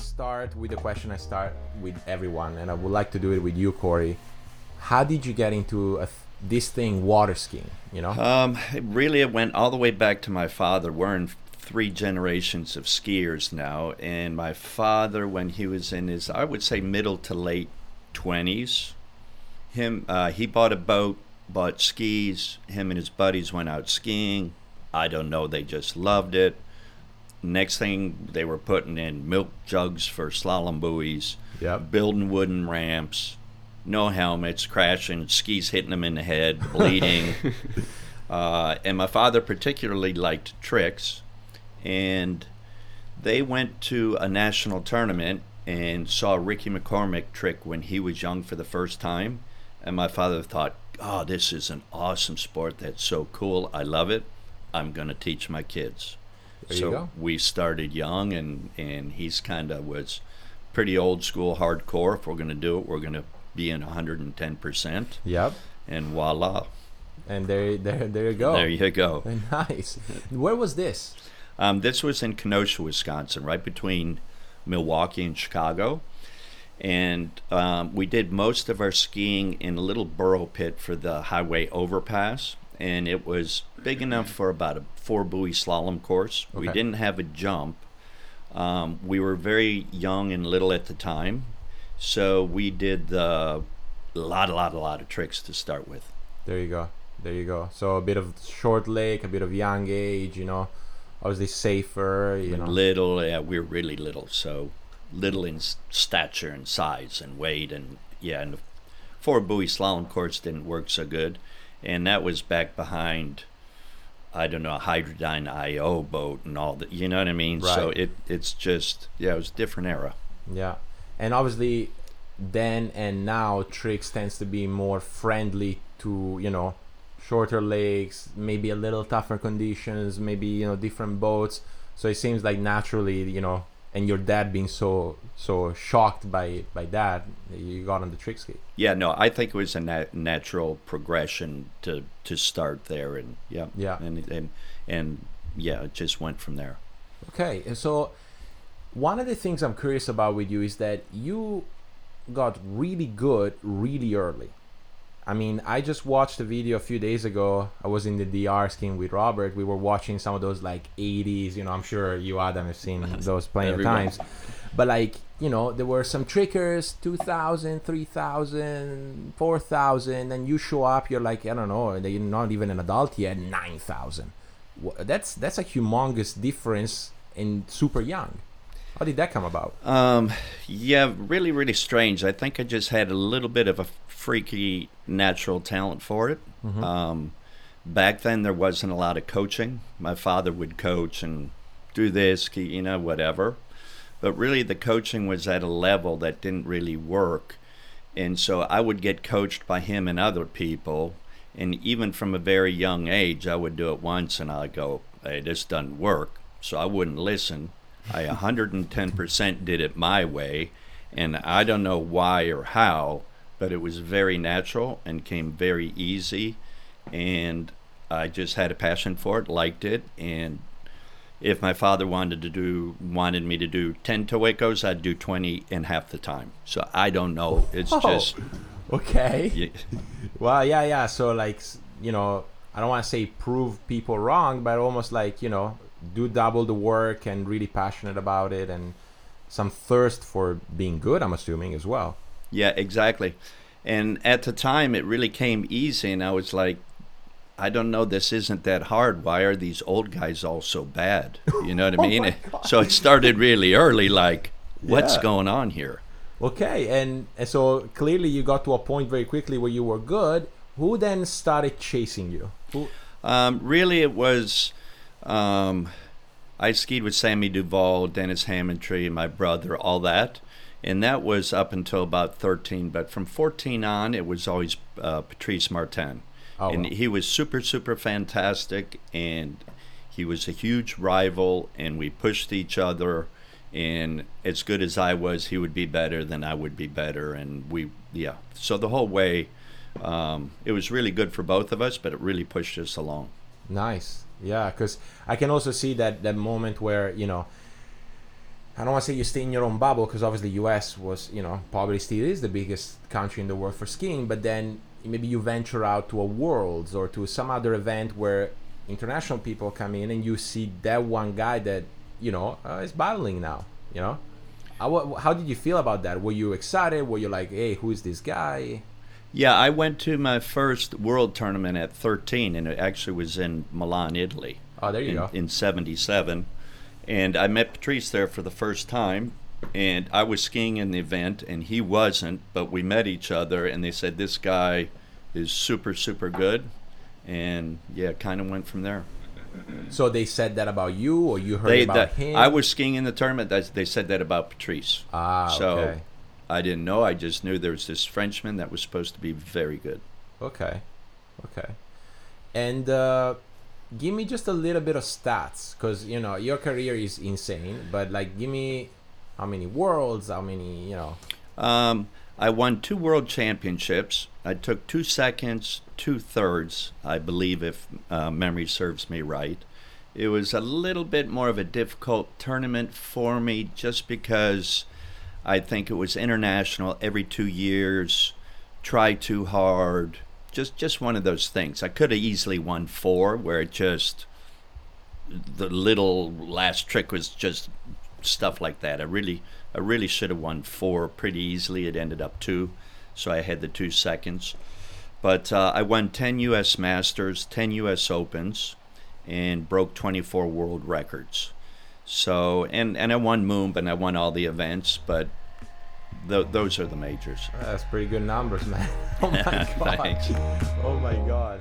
start with the question I start with everyone, and I would like to do it with you, Corey. How did you get into a, this thing, water skiing? You know, Um, really, it went all the way back to my father. We're in three generations of skiers now, and my father, when he was in his, I would say, middle to late twenties, him, uh, he bought a boat, bought skis. Him and his buddies went out skiing. I don't know, they just loved it. Next thing, they were putting in milk jugs for slalom buoys, Yep. building wooden ramps, no helmets, crashing, skis hitting them in the head, bleeding. uh, and my father particularly liked tricks, and they went to a national tournament and saw Ricky McCormick trick when he was young for the first time. And my father thought, oh, this is an awesome sport. That's so cool. I love it. I'm going to teach my kids. There you so go. we started young, and, and he's kind of was pretty old school hardcore. If we're going to do it, we're going to be in 110%. Yep. And voila. And there, there, there you go. There you go. Nice. Where was this? Um, this was in Kenosha, Wisconsin, right between Milwaukee and Chicago. And um, we did most of our skiing in a little borrow pit for the highway overpass. And it was big enough for about a four buoy slalom course. We didn't have a jump. Um, we were very young and little at the time. So we did the a lot, a lot, a lot of tricks to start with. There you go. There you go. So a bit of short lake, a bit of young age. You know, obviously safer. You know. Little, yeah, we were really little, so little in stature and size and weight, and yeah, and the four buoy slalom course didn't work so good, and that was back behind, I don't know, a Hydrodyne IO boat and all that. You know what I mean? Right. So it it's just yeah, it was a different era. Yeah, and obviously, then and now tricks tends to be more friendly to you know shorter lakes, maybe a little tougher conditions, maybe you know different boats. So it seems like naturally, you know, and your dad being so so shocked by by that, you got on the trick ski. Yeah, no, I think it was a nat- natural progression to to start there, and yeah, Yeah. and and and yeah, it just went from there. Okay, and so one of the things I'm curious about with you is that you got really good really early. I mean, I just watched a video a few days ago. I was in the DR skiing with Robert. We were watching some of those like 80s, you know, I'm sure you Adam have seen those plenty of times. But like, you know, there were some trickers, 2000, 3000, 4000 and you show up, you're like, I don't know, you're not even an adult yet, 9000. That's that's a humongous difference in super young. How did that come about? Um, yeah, really, really strange. I think I just had a little bit of a freaky natural talent for it. Um, back then, there wasn't a lot of coaching. My father would coach and do this, you know, whatever. But really, the coaching was at a level that didn't really work. And so I would get coached by him and other people. And even from a very young age, I would do it once and I'd go, hey, this doesn't work. So I wouldn't listen. I 110% did it my way. And I don't know why or how, but it was very natural and came very easy. And I just had a passion for it, liked it. And if my father wanted to do wanted me to do 10 Toecos, I'd do 20 in half the time. So I don't know. It's Oh. just Okay. y- Well, yeah, yeah. So like, you know, I don't want to say prove people wrong, but almost like you know, do double the work and really passionate about it and some thirst for being good. I'm assuming as well. Yeah, exactly. And at the time, it really came easy, and I was like, I don't know, this isn't that hard. Why are these old guys all so bad? You know what I Oh mean? my so it started really early, like, what's Yeah. going on here? Okay, and, and so clearly you got to a point very quickly where you were good. Who then started chasing you? Who? Um, really, it was. Um, I skied with Sammy Duvall, Dennis Hammondtree, my brother, all that. And that was up until about 13. But from 14 on, it was always uh, Patrice Martin. Oh, and wow. he was super, super fantastic. And he was a huge rival. And we pushed each other. And as good as I was, he would be better than I would be better. And we, yeah. So the whole way, um, it was really good for both of us, but it really pushed us along. Nice. Yeah, because I can also see that that moment where you know, I don't want to say you stay in your own bubble because obviously U.S. was, you know, probably still is the biggest country in the world for skiing. But then maybe you venture out to a Worlds or to some other event where international people come in and you see that one guy that you know uh, is battling now. You know, how, how did you feel about that? Were you excited? Were you like, hey, who is this guy? Yeah, I went to my first world tournament at 13, and it actually was in Milan, Italy. Oh, there you in, go. In 77. And I met Patrice there for the first time. And I was skiing in the event, and he wasn't, but we met each other, and they said, This guy is super, super good. And yeah, kind of went from there. So they said that about you, or you heard They, about the- him? I was skiing in the tournament. They said that about Patrice. Ah, so okay. I didn't know. I just knew there was this Frenchman that was supposed to be very good. Okay, okay. And uh, give me just a little bit of stats, because you know your career is insane. But like, give me how many worlds, how many, you know. Um, I won two world championships. I took two seconds, two thirds, I believe, if uh, memory serves me right. It was a little bit more of a difficult tournament for me just because I think it was international every two years, try too hard. Just, just one of those things. I could have easily won four, where it just the little last trick was just stuff like that. I really, I really should have won four pretty easily. It ended up two, so I had the two seconds. But uh, I won 10 U.S. Masters, 10 U.S. Opens, and broke 24 world records. So, and and I won Moon, and I won all the events, but th- those are the majors. That's pretty good numbers, man. Oh, oh my god. Thanks. Oh my god.